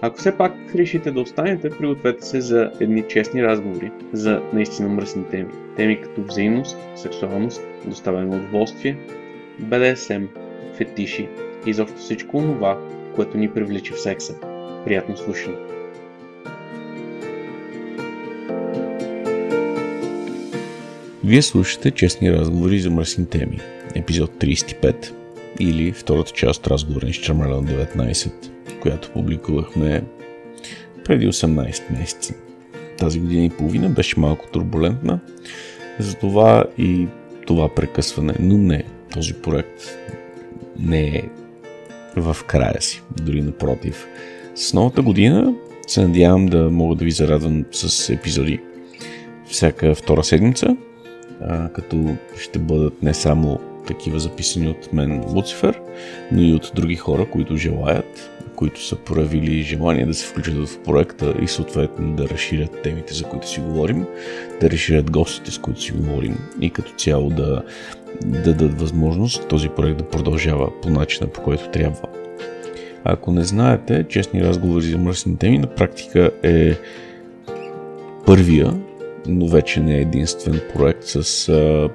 Ако все пак решите да останете, пригответе се за едни честни разговори за наистина мръсни теми. Теми като взаимност, сексуалност, доставяне на удоволствие, БДСМ, фетиши и заобщо всичко това, което ни привлича в секса. Приятно слушане! Вие слушате честни разговори за мръсни теми, епизод 35 или втората част от разговора с Чармелен 19, която публикувахме преди 18 месеца. Тази година и половина беше малко турбулентна, затова и това прекъсване, но не, този проект не е в края си, дори напротив. С новата година се надявам да мога да ви зарадвам с епизоди всяка втора седмица, а, като ще бъдат не само такива записани от мен Луцифер, но и от други хора, които желаят, които са проявили желание да се включат в проекта и съответно да разширят темите, за които си говорим, да разширят гостите, с които си говорим и като цяло да, да дадат възможност този проект да продължава по начина, по който трябва. Ако не знаете, честни разговори за мръсни теми на практика е първия, но вече не е единствен проект с а,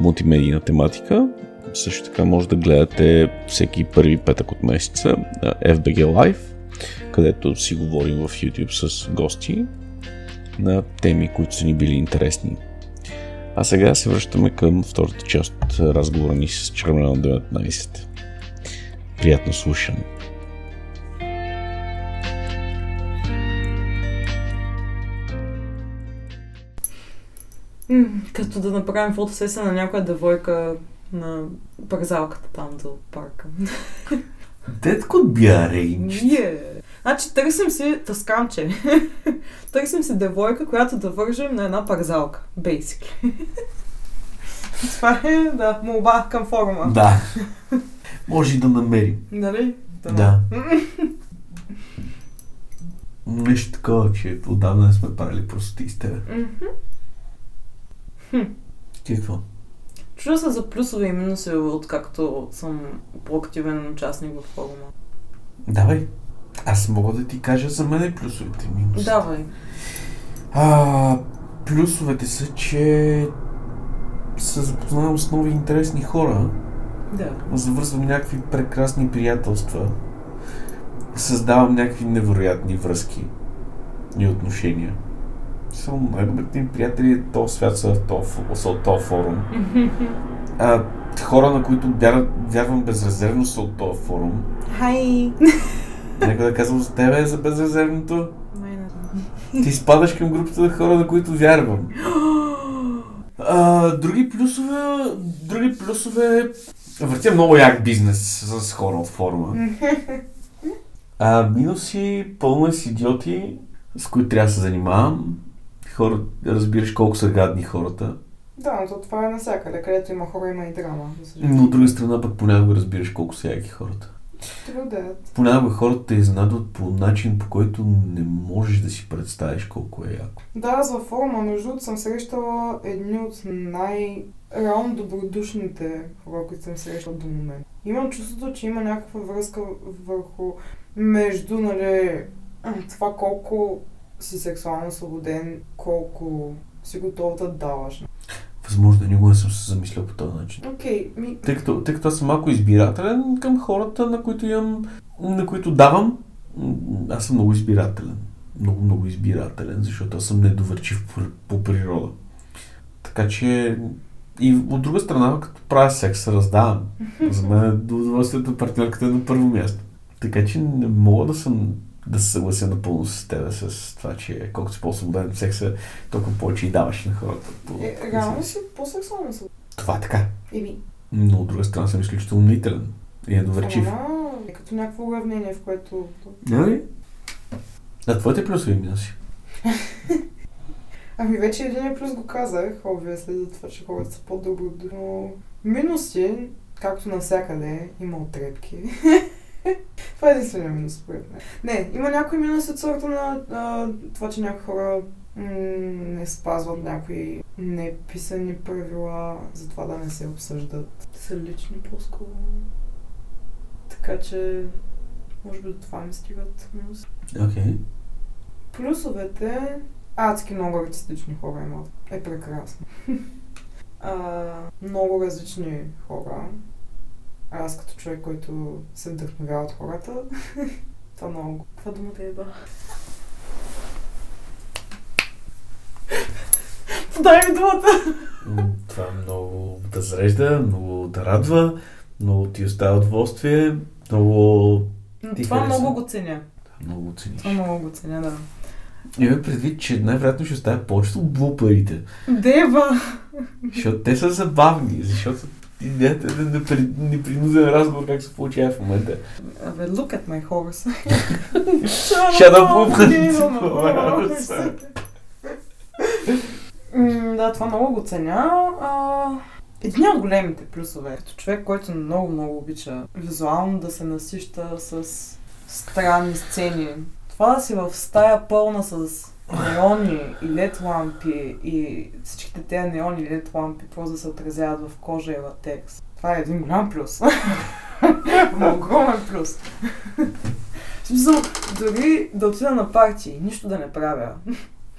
мултимедийна тематика. Също така може да гледате всеки първи петък от месеца FBG Live, където си говорим в YouTube с гости на теми, които са ни били интересни. А сега се връщаме към втората част от разговора ни с Чермена 19. Приятно слушане! като да направим фотосесия на някоя девойка на парзалката там до парка. Детко бярейнч. Yeah. Значи търсим си таскамче. търсим си девойка, която да вържем на една парзалка. Basically. Това е, да, молба към форума. Да. Може и да намерим. Нали? Да. Нещо такова, че отдавна не сме правили простоти с тебе. Ти какво? Чуда се за плюсове и минуси, откакто съм по-активен участник в форума. Давай. Аз мога да ти кажа за мен плюсовете и минусите. Давай. А, плюсовете са, че се запознавам с нови интересни хора, Да. завързвам някакви прекрасни приятелства, създавам някакви невероятни връзки и отношения. Само най-добрите ми приятели този свят са в този, са този форум. А, хора, на които вяр, вярвам безрезервно са от този форум. Хай! Нека да казвам за тебе за безрезервното. Ти спадаш към групата на хора, на които вярвам. А, други плюсове, други плюсове, въртя много як бизнес с хора от форума. А, минуси, пълно е с идиоти, с които трябва да се занимавам. Хора, разбираш колко са гадни хората. Да, но то това е навсякъде. Където има хора, има и драма. Но от друга страна пък понякога разбираш колко са яки хората. That. Понякога хората те изненадват по начин, по който не можеш да си представиш колко е яко. Да, аз във форума, между другото, съм срещала едни от най- реално добродушните хора, които съм срещала до момента. Имам чувството, че има някаква връзка върху между, нали, това колко си сексуално свободен, колко си готов да даваш. Възможно, никога не съм се замислял по този начин. Окей, ми... Тъй като, тъй като аз съм малко избирателен към хората, на които имам, на които давам, аз съм много избирателен. Много, много избирателен, защото аз съм недоверчив по, по природа. Така че и от друга страна, като правя секс, се раздавам. За мен удоволствието на партньорката е на първо място. Така че не мога да съм да се съглася напълно с теб с това, че колкото си по-свободен в секса, толкова повече и даваш на хората. По, Е, реално си по-сексуално свободен. Това е така. Еми, Но от друга страна съм изключително мнителен и недоверчив. ама, е като някакво уравнение, в което... Нали? А твоите плюсове и минуси? Ами вече един плюс го казах, obviously, за това, че хората са по-добри, но минуси, както навсякъде, има отрепки. това е единствения минус, според мен. Не, има някои минуси от сорта на а, това, че някои хора м- не спазват някои неписани правила за това да не се обсъждат. Са лични по-скоро. Така че, може би до това ми стигат минуси. Окей. Okay. Плюсовете, адски много артистични хора имат. Е прекрасно. а, много различни хора. Аз като човек, който се вдъхновява от хората, това много. Това думата е ба. Дай ми думата! Това много да зарежда, много да радва, много ти оставя удоволствие, много... Ти това хареса. много го ценя. Много го цениш. Това много го ценя, да. Имаме предвид, че най-вероятно ще оставя повечето от блуперите. Дева! Защото те са забавни, защото идеята е непринуден разговор как се получава в момента. Абе, look at my horse. Shut up, Да, това много го ценя. Един от големите плюсове, като човек, който много, много обича визуално да се насища с странни сцени. Това да си в стая пълна с неони и лед лампи и всичките тези неони и лед лампи просто да се отразяват в кожа и латекс. Това е един голям плюс. Огромен плюс. В смисъл, дори да отида на партии, нищо да не правя.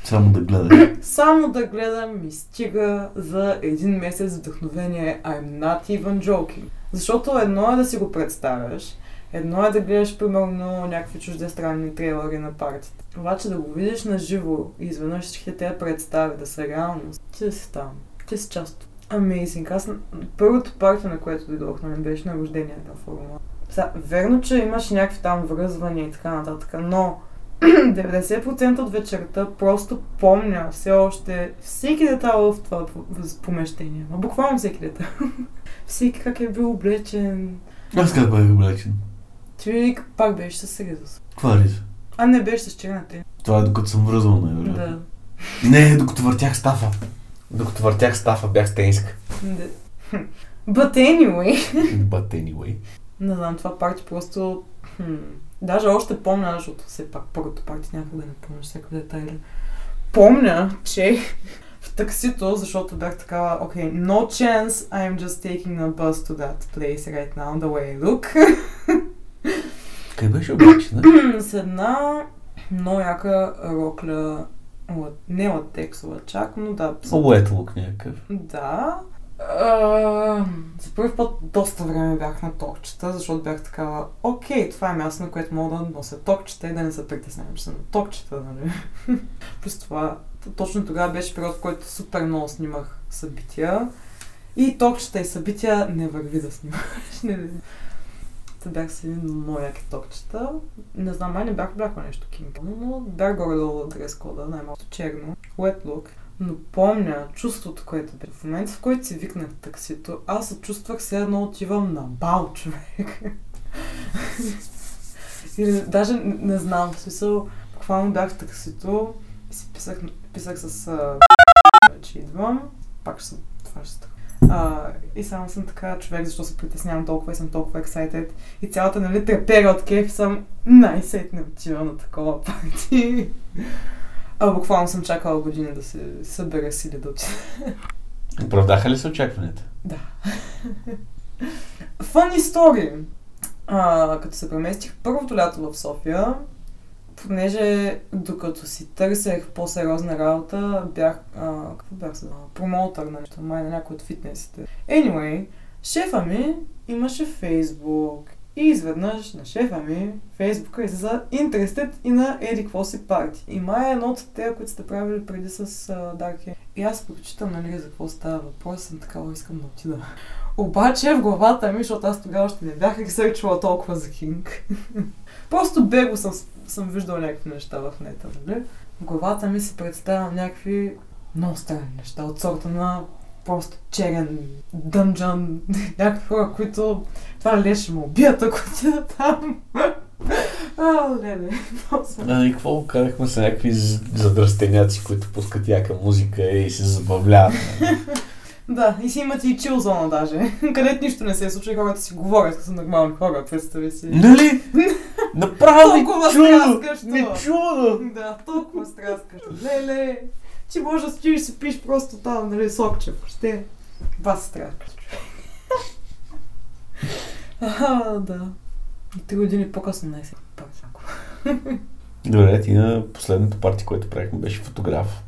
Само да гледам. Само да гледам ми стига за един месец вдъхновение. I'm not even joking. Защото едно е да си го представяш, едно е да гледаш примерно някакви чуждестранни трейлери на партията. Обаче да го видиш на живо и изведнъж всичките те представи да са реалност. Ти си там. Ти си част Amazing. Аз първото парти, на което дойдох, нали, беше на рождението на Формула. Сега, верно, че имаш някакви там връзвания и така нататък, но 90% от вечерта просто помня все още всеки детайл в това помещение. Но буквално всеки детайл. всеки как е бил облечен. Аз как бях облечен? Ти пак беше с Ризус. Каква Риза? А не беше с черната. Това е докато съм връзвал, най Да. Не, докато въртях стафа. Докато въртях стафа, бях стенска. But anyway. But anyway. Не знам, това парти просто... Хм. Даже още помня, защото все пак първото парти някак да не помня всеки детайли. Помня, че в таксито, защото бях такава, okay, no chance I'm just taking a bus to that place right now, the way I look. Къде беше облечена? С една много яка рокля, не от тексова чак, но да. Wet look някакъв. Да. Uh, за първи път доста време бях на токчета, защото бях такава, окей, това е място, на което мога да нося токчета и да не се притеснявам, че съм на токчета, нали? Плюс това, точно тогава беше период, в който супер много снимах събития и токчета и събития не върви да снимаш. Та бях с един много яки токчета. Не знам, май не бях облякла нещо кинг, но бях горе-долу дрес кода, най-малко черно, wet look. Но помня чувството, което бе. В момента, в който си викнах таксито, аз се чувствах все едно отивам на бал, човек. Или даже не, не знам, в смисъл, буквално бях в таксито и си писах, писах с вече идвам, пак ще това ще а, и само съм така човек, защо се притеснявам толкова и съм толкова excited. И цялата, нали, трепера от кеф съм най-сетне отива на такова парти. А буквално съм чакала години да се събера сили да отида. Оправдаха ли се очакванията? Да. Story. А, като се преместих първото лято в София, понеже докато си търсех по-сериозна работа, бях, а, какво бях сега? Промоутър на нещо, май на някой от фитнесите. Anyway, шефа ми имаше Фейсбук и изведнъж на шефа ми Фейсбука излиза interested и на еди какво си парти. И май е едно от тези, които сте правили преди с uh, Dark И аз прочитам, нали, за какво става въпрос, съм такава, искам да отида. Обаче в главата ми, защото аз тогава още не бях ресърчвала толкова за Кинг. Просто бего съм, съм виждала някакви неща в нета, нали? В главата ми се представя някакви много странни неща от сорта на просто черен дънжън, някакви хора, които това ли ще му убият, ако отида там. А, леле. Просто. А, и какво карахме с някакви задръстеняци, които пускат яка музика и се забавляват. Да, и си имате и чил зона даже, където нищо не се случва и хората си говорят, като нормални хора, представи си. Нали? Направо ми чудо! Ми чудо! Да, толкова стряскащо. Леле, че може да стоиш и си пиш просто там, нали, сокче, въобще. Бас стряскащо. А, да. И три години по-късно не всяко. Добре, ти на последната парти, което правихме, беше фотограф.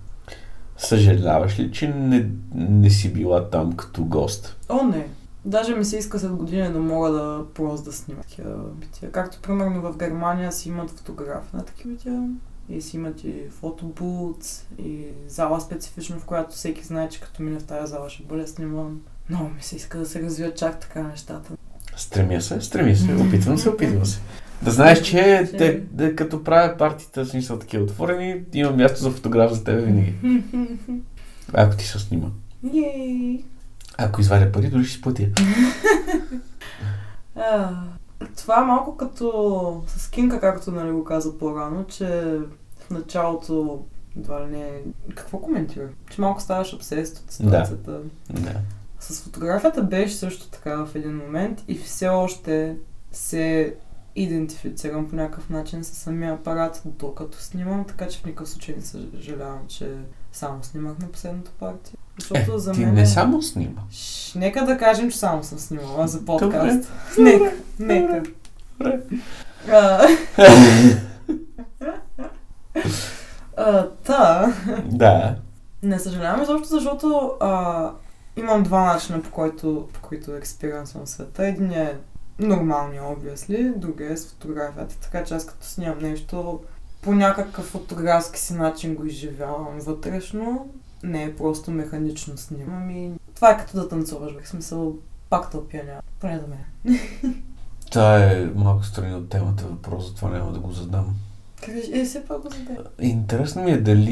Съжаляваш ли, че не, не си била там като гост? О, не. Даже ми се иска след години да мога да просто да снимам такива бития. Както примерно в Германия си имат фотограф на такива бития. И си имат и фотобут, и зала специфично, в която всеки знае, че като мине в тази зала ще бъде сниман. Много ми се иска да се развият чак така нещата. Стремя се, стремя се, опитвам се, опитвам се. Да знаеш, че те, те, като правя партията, в смисъл такива отворени, има място за фотограф за тебе винаги. Ако ти се снима. Ей! Ако извадя пари, дори ще си платя. Това е малко като с Кинка, както нали го каза по-рано, че в началото едва ли не... Какво коментира? Че малко ставаш обсест от ситуацията. Да. С фотографията беше също така в един момент и все още се идентифицирам по някакъв начин с самия апарат, докато снимам, така че в никакъв случай не съжалявам, че само снимах на последната партия. Защото Е, за ти мен... не само снима. Ш, нека да кажем, че само съм снимала за подкаст. Нека, нека. Добре. А, а, Та, Да. не съжалявам изобщо, защото а, имам два начина, по, който, по които експириенсвам света. Един е нормалния, obviously, другия е с фотографията. Така че аз като снимам нещо, по някакъв фотографски си начин го изживявам вътрешно. Не е просто механично снимам и това е като да танцуваш, в смисъл пак тълпя няма. Поне за мен. Това е малко страни от темата въпрос, затова няма да го задам. Е, все пак го задай. Интересно ми е дали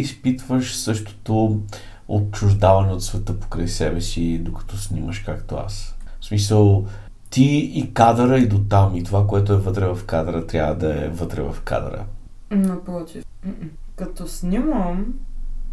изпитваш същото отчуждаване от света покрай себе си, докато снимаш както аз. В смисъл, ти и кадъра и до там, и това, което е вътре в кадъра, трябва да е вътре в кадъра. Напротив. Като снимам,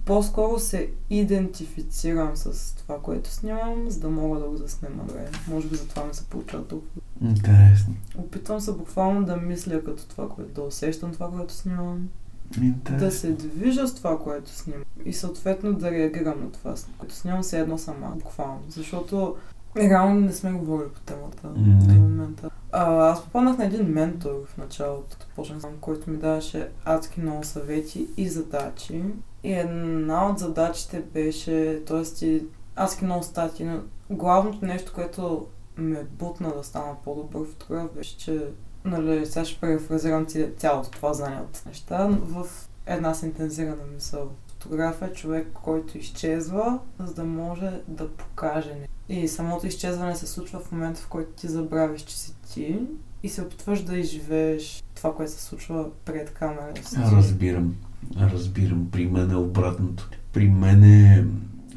по-скоро се идентифицирам с това, което снимам, за да мога да го заснема добре. Може би затова ми се получава толкова. Интересно. Опитвам се буквално да мисля като това, което да усещам това, което снимам, да Интересно. се движа с това, което снимам и съответно да реагирам на това, което снимам все едно сама, буквално. Защото реално не сме говорили по темата до момента. А, аз попаднах на един ментор в началото, почнах сам, който ми даваше адски много съвети и задачи. И една от задачите беше, т.е. адски много статии, но главното нещо, което ме бутна да стана по-добър фотограф, беше, че нали, сега ще префразирам ця- цялото това знание от неща в една синтезирана мисъл. Фотограф е човек, който изчезва, за да може да покаже нещо. И самото изчезване се случва в момента, в който ти забравиш, че си ти и се опитваш да изживееш това, което се случва пред камерата си. Разбирам. Разбирам. При мен е обратното. При мен е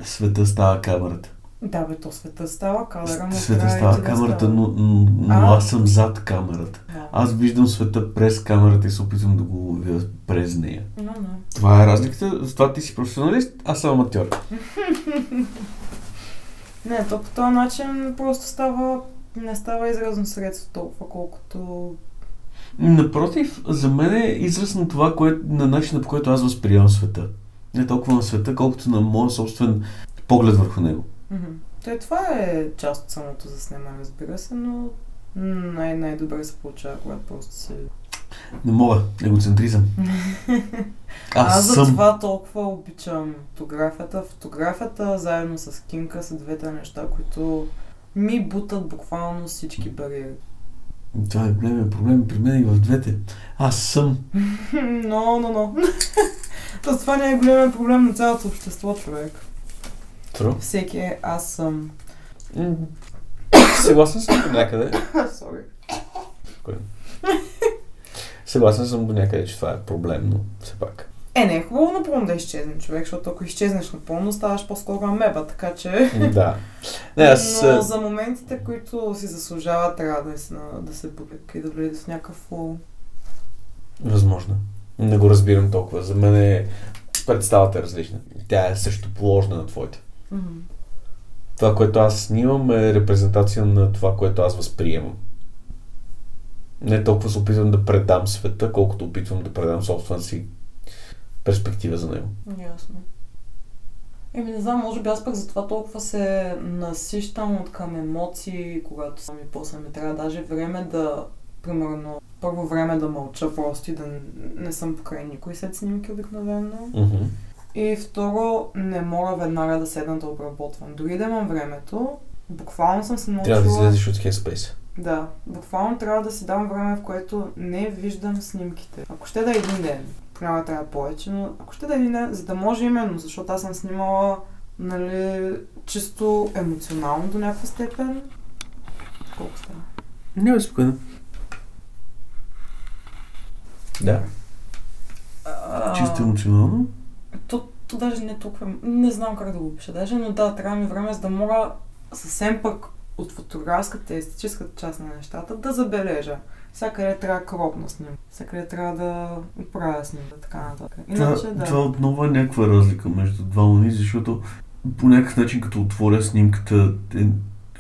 света става камерата. Да, бе, то света става, кадъра му Света трябва и става да камерата, става. но, но, но А. аз съм зад камерата. Да. Аз виждам света през камерата и се опитвам да го ловя през нея. Но, но. Това е разликата. Затова ти си професионалист, аз съм аматьор. Не, то по този начин просто става, не става изразно средство толкова, колкото... Напротив, за мен е израз на това, кое, на начина по който аз възприемам света. Не толкова на света, колкото на моя собствен поглед върху него. Той това е част от самото заснемане, разбира се, но най- най-добре се получава, когато просто си... Не мога. Егоцентризъм. Аз, Аз за съм. това толкова обичам фотографията. Фотографията заедно с кинка са двете неща, които ми бутат буквално всички бариери. Това е големия проблем при мен и в двете. Аз съм. Но, но, но. То това не е големия проблем на цялото общество, човек. Тру. Всеки е аз съм. Съгласен съм някъде. Сори. Съгласен съм до някъде, че това е проблем, но все пак. Е, не е хубаво напълно да изчезне човек, защото ако изчезнеш напълно, ставаш по-скоро амеба, така че... да. Не, аз... Но за моментите, които си заслужават, трябва да се, да се бутек и да влезе в някакъв флоу. Възможно. Не го разбирам толкова. За мен е представата е различна. Тя е също положена на твоите. Мгм. Това, което аз снимам е репрезентация на това, което аз възприемам. Не толкова се опитвам да предам света, колкото опитвам да предам собствената си перспектива за него. Ясно. Еми, не знам, може би аз пък затова толкова се насищам от към емоции, когато съм и после ми трябва даже време да, примерно, първо време да мълча просто и да не съм покрай никой след снимки обикновено. Мгм. И второ, не мога веднага да седна да обработвам. Дори да имам времето, буквално съм се научила... Трябва да излезеш от Headspace. Да, буквално трябва да си дам време, в което не виждам снимките. Ако ще да е един ден, понякога трябва повече, но ако ще да е един ден, за да може именно, защото аз съм снимала, нали, чисто емоционално до някаква степен. Колко става? Не, спокойно. Да. А, Чисто емоционално. То, то даже не толкова, не знам как да го опиша даже, но да, трябва ми време, за да мога съвсем пък от фотографската и естетическата част на нещата да забележа. Всякъде трябва кропна снимка, всякъде трябва да оправя снимка, така нататък. Иначе, това, да. това отново е някаква разлика между двама ни, защото по някакъв начин, като отворя снимката, е,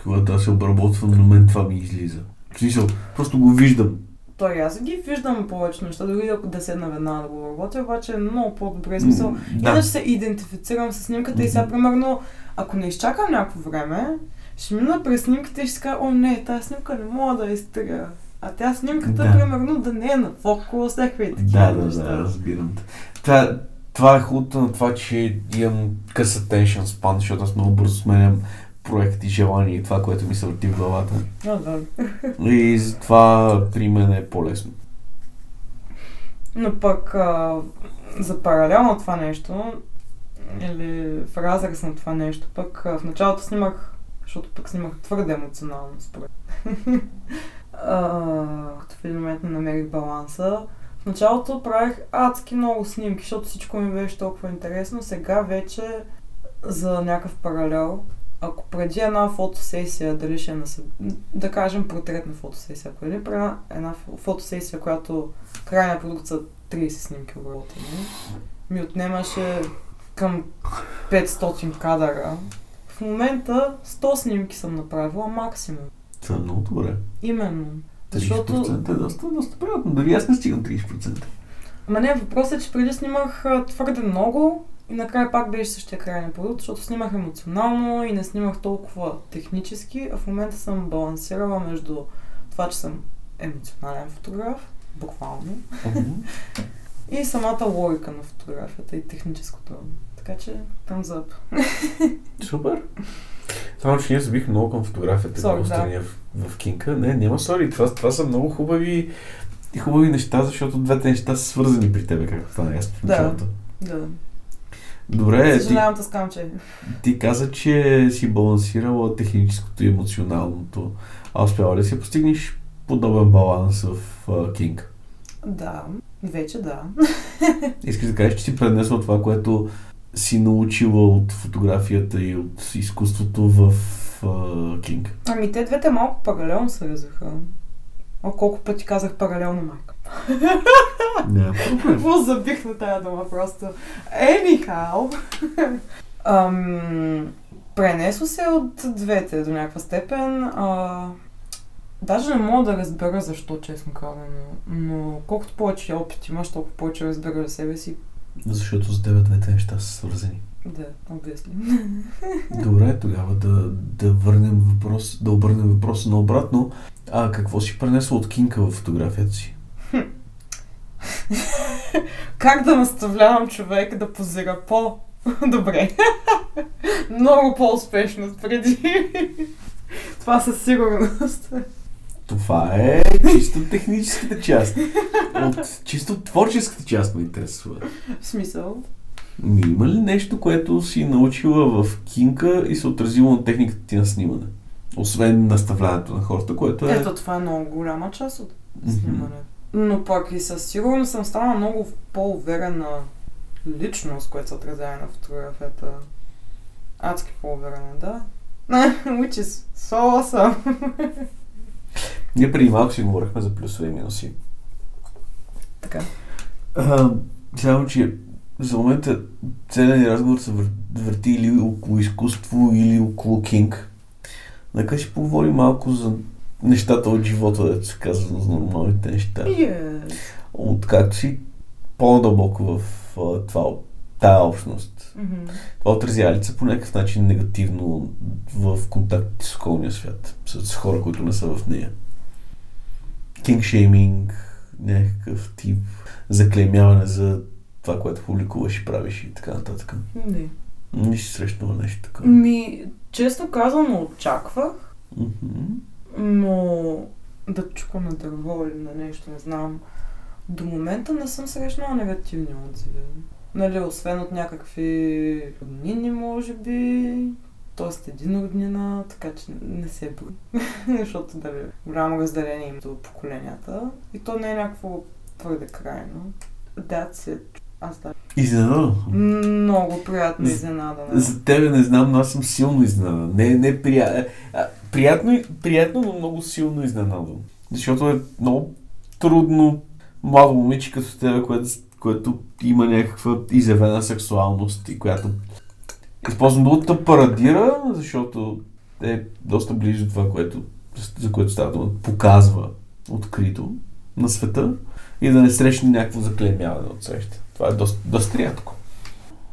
когато аз се обработвам, на мен това ми излиза. В смисъл, просто го виждам. Той аз ги виждам повече неща, дори ако да седна веднага да го работя, обаче е много по-добре смисъл. М, Иначе се идентифицирам с снимката и сега, примерно, ако не изчакам някакво време, ще мина през снимката и ще си кажа, о не, тази снимка не мога да изтрия. А тя снимката, Да. примерно, да не е на фокус, някакви такива Да, да, неща. да, разбирам те. Това, това е хубавото на това, че имам къс attention span, защото аз много бързо сменям проекти, желания и това, което ми се върти в главата. А, да. И затова при мен е по-лесно. Но пък а, за паралелно това нещо, или в разрез на това нещо, пък а, в началото снимах, защото пък снимах твърде емоционално, според. Като в един момент не намерих баланса. В началото правих адски много снимки, защото всичко ми беше толкова интересно. Сега вече за някакъв паралел, ако преди една фотосесия, дали ще е на съб... да кажем портретна фотосесия, ако преди една, една фо- фотосесия, която крайният продукт са 30 снимки обработени, ми отнемаше към 500 кадъра. В момента 100 снимки съм направила максимум. Това е много добре. Именно. 30% Защото... е доста, доста приятно. Дори аз не стигам 30%. Ма не, въпросът е, че преди снимах твърде много и накрая пак беше същия крайен продукт, защото снимах емоционално и не снимах толкова технически, а в момента съм балансирала между това, че съм емоционален фотограф, буквално, и самата логика на фотографията и техническото. Така че, там зап. Супер. Само, че ние забих много към фотографията в да. страни в, в Кинка. Не, няма сори. Това, това са много хубави хубави неща, защото двете неща са свързани при тебе, както стана ясно в Да. началото. Да. Добре, ти, Съжалявам, таскам, че... ти каза, че си балансирала техническото и емоционалното. А успяла ли си постигнеш подобен баланс в uh, Кинг? Да, вече да. Искаш да кажеш, че си пренесла това, което си научила от фотографията и от изкуството в uh, Кинг. Ами те двете малко паралелно се развиха. О, колко пъти казах паралелно, майка. Няма. Какво забих на тая дума просто? Anyhow. Ам, пренесло се от двете до някаква степен. А, даже не мога да разбера защо, честно казано. Но колкото повече опит имаш, толкова повече разбира за себе си. Защото с тебе двете неща са свързани. Да, обясни. Добре, тогава да, да върнем въпрос, да обърнем въпроса наобратно. А какво си пренесла от Кинка в фотографията си? как да наставлявам човек да позира по-добре. Много по-успешно преди. Това със сигурност. Това е чисто техническата част. От чисто творческата част ме интересува. В смисъл. Ми, има ли нещо, което си научила в Кинка и се отразило на техниката ти на снимане? Освен наставлянето на хората, което е... Ето, това е много голяма част от снимането. Но пък и със сигурност съм станала много по-уверена личност, която се отразява на фотографията. Адски по-уверена, да. Which is so awesome. Ние преди малко си говорихме за плюсове и минуси. Така. А, само, че за момента целият ни разговор се вър... върти или около изкуство, или около Кинг. Нека си поговорим малко за нещата от живота, да се казва, за нормалните неща. Yes. Откакто си по-дълбоко в а, това, тая общност, Мгм. това отразява ли се по някакъв начин негативно в контакт с околния свят, с хора, които не са в нея? Кингшейминг, някакъв тип заклеймяване за това, което публикуваш и правиш и така нататък. Не. Не си срещнала нещо такова. Ми, честно казано, очаквах, Мгм. но да чука на дърво или на нещо, не знам. До момента не съм срещнала негативни отзиви. Нали, освен от някакви роднини, може би, т.е. един роднина, така че не се брои. Защото да голямо разделение между поколенията. И то не е някакво твърде крайно. That's it. Аз да. Изненада. Много приятно изненадана. За тебе не знам, но аз съм силно изненадан. Не, не прия... а, приятно, приятно, но много силно изненадан. Защото е много трудно младо момиче като тебе, което, което има някаква изявена сексуалност и която използвам думата парадира, защото е доста близо до това, което, за което става дума, показва открито на света и да не срещне някакво заклеймяване от среща. Това е доста, доста рядко.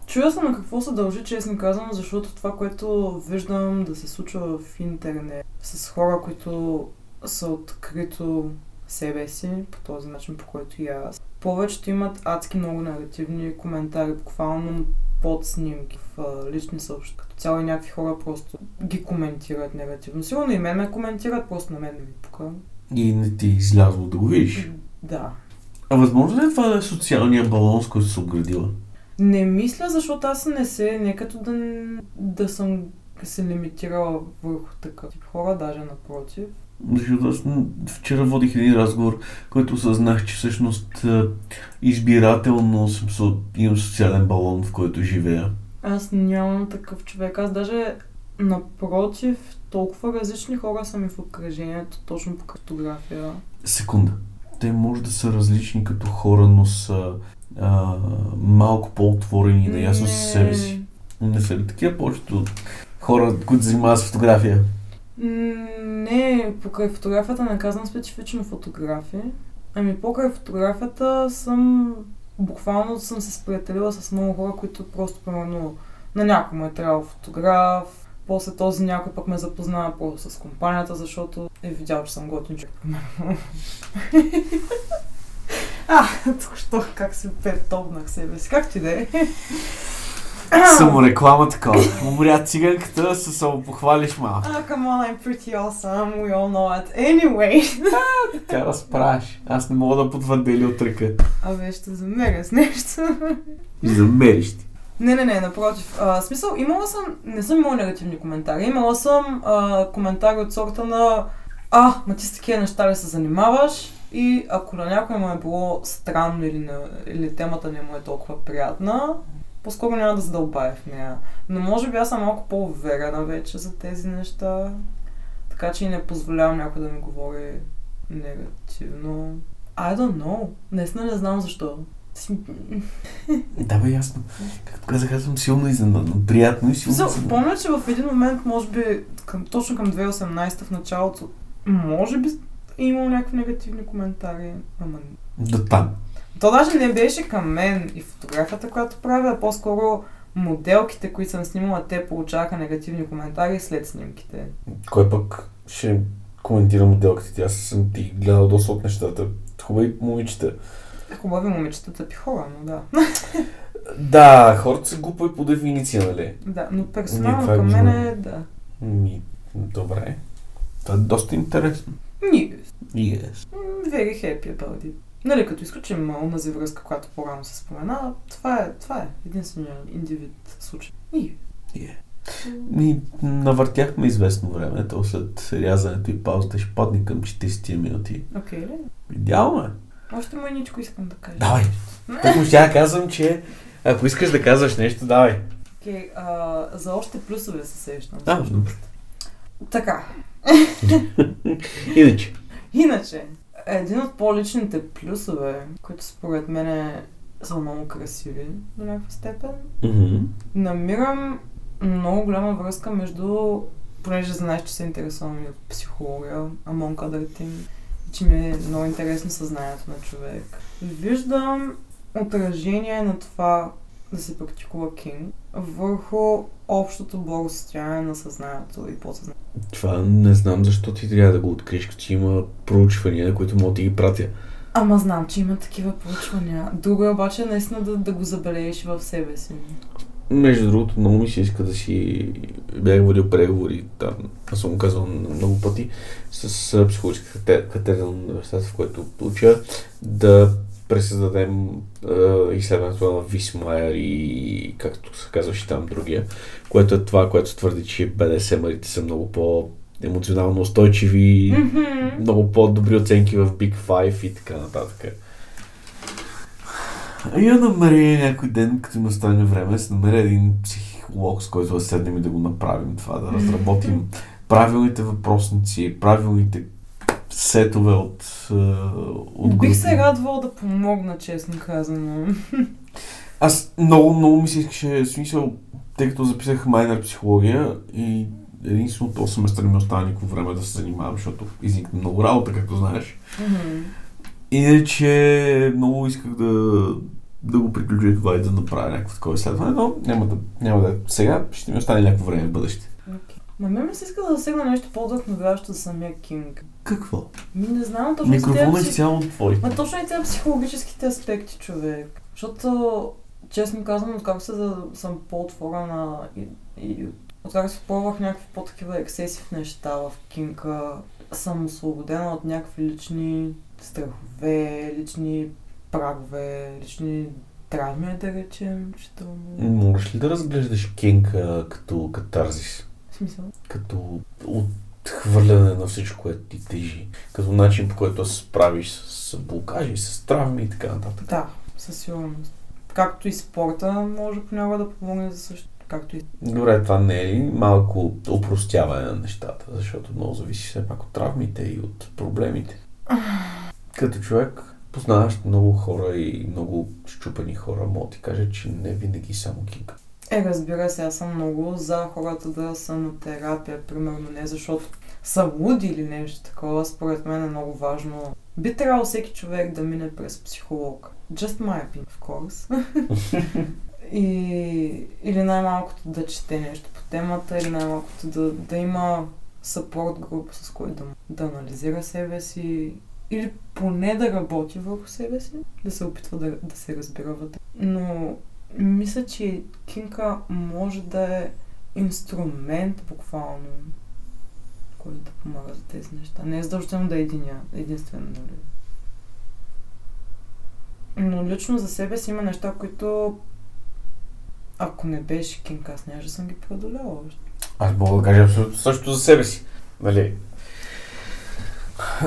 Чуя се на какво се дължи, честно казвам, защото това, което виждам да се случва в интернет с хора, които са открито себе си, по този начин, по който и аз. Повечето имат адски много негативни коментари, буквално под снимки в лични съобщения. Като цяло и някакви хора просто ги коментират негативно. Сигурно и мен ме коментират, просто на мен не ми пука. И не ти е излязло да го видиш. Да. А възможно ли е това да е социалния балон, с който се обградила? Не мисля, защото аз не се, не като да, да съм се лимитирала върху такъв тип хора, даже напротив. Защото аз вчера водих един разговор, който осъзнах, че всъщност избирателно имам социален балон, в който живея. Аз нямам такъв човек. Аз даже напротив, толкова различни хора са ми в обкръжението, точно по картография. Секунда. Те може да са различни като хора, но са а, малко по-отворени и наясно със себе си. Не са ли такива повечето хора, които занимават с фотография? Не, покрай фотографията не казвам специфично фотографии. Ами покрай фотографията съм буквално съм се сприятелила с много хора, които просто примерно на някой му е трябвал фотограф, после този някой пък ме запознава просто с компанията, защото е видял, че съм готин човек. а, тук що как се петовнах себе си. Както и да е. Самореклама такова. Умря циганката, се самопохвалиш малко. Ah, come on, I'm pretty awesome. We all know it. Anyway. Тя разправяш. Аз не мога да потвърдя или отръка. Абе, ще замеря с нещо. И замериш ти. не, не, не, напротив. А, смисъл, имала съм, не съм имала негативни коментари. Имала съм а, коментари от сорта на А, ма ти с такива неща ли се занимаваш? И ако на някой му е било странно или, не, или темата не му е толкова приятна, по-скоро няма да задълбая в нея. Но може би аз съм малко по-уверена вече за тези неща. Така че и не позволявам някой да ми говори негативно. I don't know. Наистина не знам защо. Да, бе, ясно. Както казах, аз съм силно изненадан. Приятно и силно изненадан. помня, че в един момент, може би, към, точно към 2018 в началото, може би е имал някакви негативни коментари, ама До там. То даже не беше към мен и фотографията, която правя, а по-скоро моделките, които съм снимала, те получаваха негативни коментари след снимките. Кой пък ще коментира моделките? Аз съм ти гледал доста от нещата. Хубави момичета. Хубави момичета, тъпи хора, но да. Да, хората са глупави по дефиниция, нали? да, но Ние персонално това към мен е да. Ми, добре. Това е доста интересно. Yes. м, very happy about it. Нали, като изключим онази връзка, която по-рано се спомена, това е, това е единствения индивид случай. И, Yeah. Ми, навъртяхме известно време, то след рязането и паузата ще падне към 40 минути. окей ли? Идеално е. Още мъничко искам да кажа. Давай. Тък ще казвам, че ако искаш да казваш нещо, давай. Окей, а, за още плюсове се сещам. Да, всъщност. Така, Иначе. Иначе, Един от по-личните плюсове, които според мен са много красиви до някаква степен, Mm-hmm. намирам много голяма връзка между, понеже знаеш, че се интересувам и от психология, among other things, и че ми е много интересно съзнанието на човек. Виждам отражение на това да се практикува кинг върху общото благосостояние на съзнанието и подсъзнанието. Това не знам защо ти трябва да го откриеш, като че има проучвания, които мога да ти ги пратя. Ама знам, че има такива проучвания. Друго е обаче наистина да, да го забележиш в себе си. Между другото, много ми се иска да си бях водил преговори там, аз съм на много пъти, с а, психологическа кате- катедра на университета, в който уча, да пресъздадем а, изследването на Висмайер и както се казваше там другия, което е това, което твърди, че БДСМ-арите са много по емоционално устойчиви, Мгм. много по-добри оценки в Big Five и така нататък. Я намери някой ден, като има стане време, да се намеря един психолог, с който да седнем и да го направим това, да разработим правилните въпросници, правилните сетове от, е, от Бих се радвала да помогна, честно казано. Аз много, много ми се искаше, в смисъл, тъй като записах майнер психология и единствено този семестър не ми остана никакво време да се занимавам, защото изникна много работа, както знаеш. Мгм. Иначе много исках да, да го приключа това и да направя някакво такова изследване, но няма да, няма да е сега, ще ми остане някакво време в бъдеще. Окей. Ма мен ми се иска да засегна нещо по-вдъхновяващо за самия Кинг. Какво? Не знам точно Микрофонът е изцяло твой. Ма точно и тези психологическите аспекти, човек. Защото, честно казвам, откак се да съм по-отворена и, и откак се пробвах някакви по-такива ексесив неща в Кинка, съм освободена от някакви лични страхове, лични прагове, лични травми, да речем, че Можеш ли да разглеждаш Кинг а, като катарзис? В смисъл? Като отхвърляне на всичко, което ти тежи? Като начин по който се справиш с блокажи, с травми и така нататък? Да, със сигурност. Както и спорта може понякога да помогне за също. Както и... Добре, това не е ли малко упростяване на нещата, защото много зависи все пак от травмите и от проблемите. Като човек, познаваш много хора и много щупени хора, мога да ти кажа, че не винаги само кинка. Е, разбира се, аз съм много за хората да са на терапия, примерно не защото са луди или нещо такова. Според мен е много важно. Би трябвало всеки човек да мине през психолог. Just my opinion, of course. и, или най-малкото да чете нещо по темата, или най-малкото да, да има съпорт група, с който да, да анализира себе си, или поне да работи върху себе си, да се опитва да, да се разбира вътре. Но мисля, че кинка може да е инструмент буквално, който да помага за тези неща. Не е задължително да е единия, единствен, нали? Но лично за себе си има неща, които ако не беше кинка, аз нямаше да съм ги преодоляла още. Аз мога да кажа абсолютно също за себе си. Нали?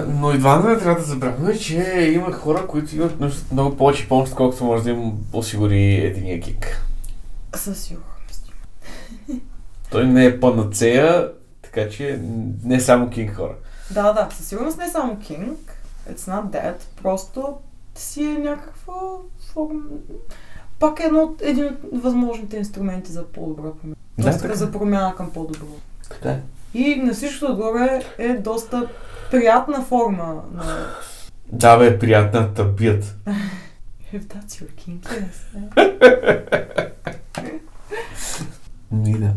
Но и двамата не трябва да забравяме, че има хора, които имат нужда от много повече помощ, колкото може да им осигури единия кик. Със сигурност. Той не е панацея, така че не само кинг хора. Да, да, със сигурност не е само King. It's not that. Просто си е някаква форма... Пак е едно, от- един от възможните инструменти за по-добра промяна. Да, Тоест, за промяна към по-добро. Така е. И на всичкото отгоре е доста приятна форма на... Да бе, приятна да бият. If that's your king, yes. Ми да.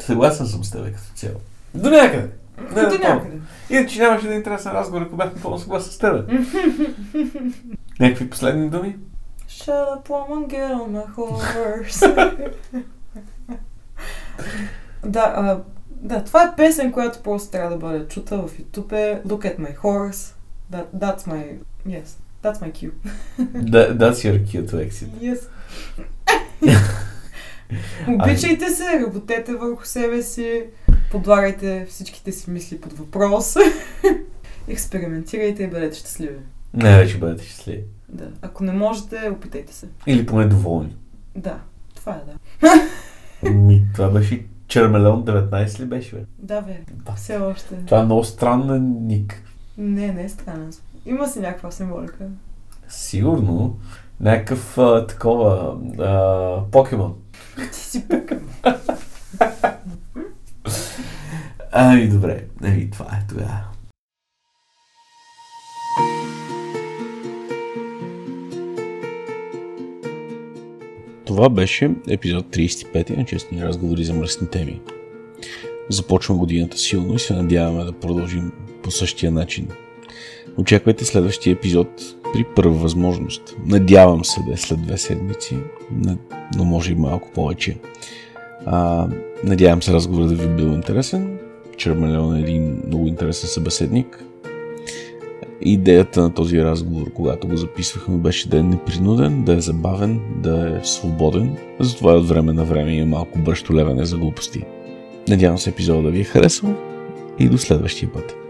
Съгласен съм с теб като цяло. До някъде. Не, До някъде. Иначе нямаше да е интересен разговор, ако бях напълно съгласен с теб. Някакви последни думи? Shut up, woman, get on my horse. да, а, да, това е песен, която просто трябва да бъде чута в YouTube. Е Look at my horse. That, that's my... Yes, that's my cue. Да, that's your cue to exit. Yes. Обичайте се, работете върху себе си, подлагайте всичките си мисли под въпрос. Експериментирайте и бъдете щастливи. Не, вече бъдете щастливи. Да. Ако не можете, опитайте се. Или поне доволни. Да, това е да. Ми, това беше Чермелеон 19 ли беше, бе? Да, бе. Да. Все още. Това е много странен ник. Не, не е странен. Има си някаква символика. Сигурно. Някакъв а, такова а, покемон. Ти си покемон. Ами добре, ами това е тогава. Това беше епизод 35 на честни разговори за мръсни теми. Започвам годината силно и се надяваме да продължим по същия начин. Очаквайте следващия епизод при първа възможност. Надявам се да е след две седмици, но може и малко повече. А, надявам се разговорът да ви е бил интересен. Чермалеон е един много интересен събеседник. Идеята на този разговор, когато го записвахме, беше да е непринуден, да е забавен, да е свободен. Затова от време на време има малко бърщо левене за глупости. Надявам се епизода да ви е харесал и до следващия път.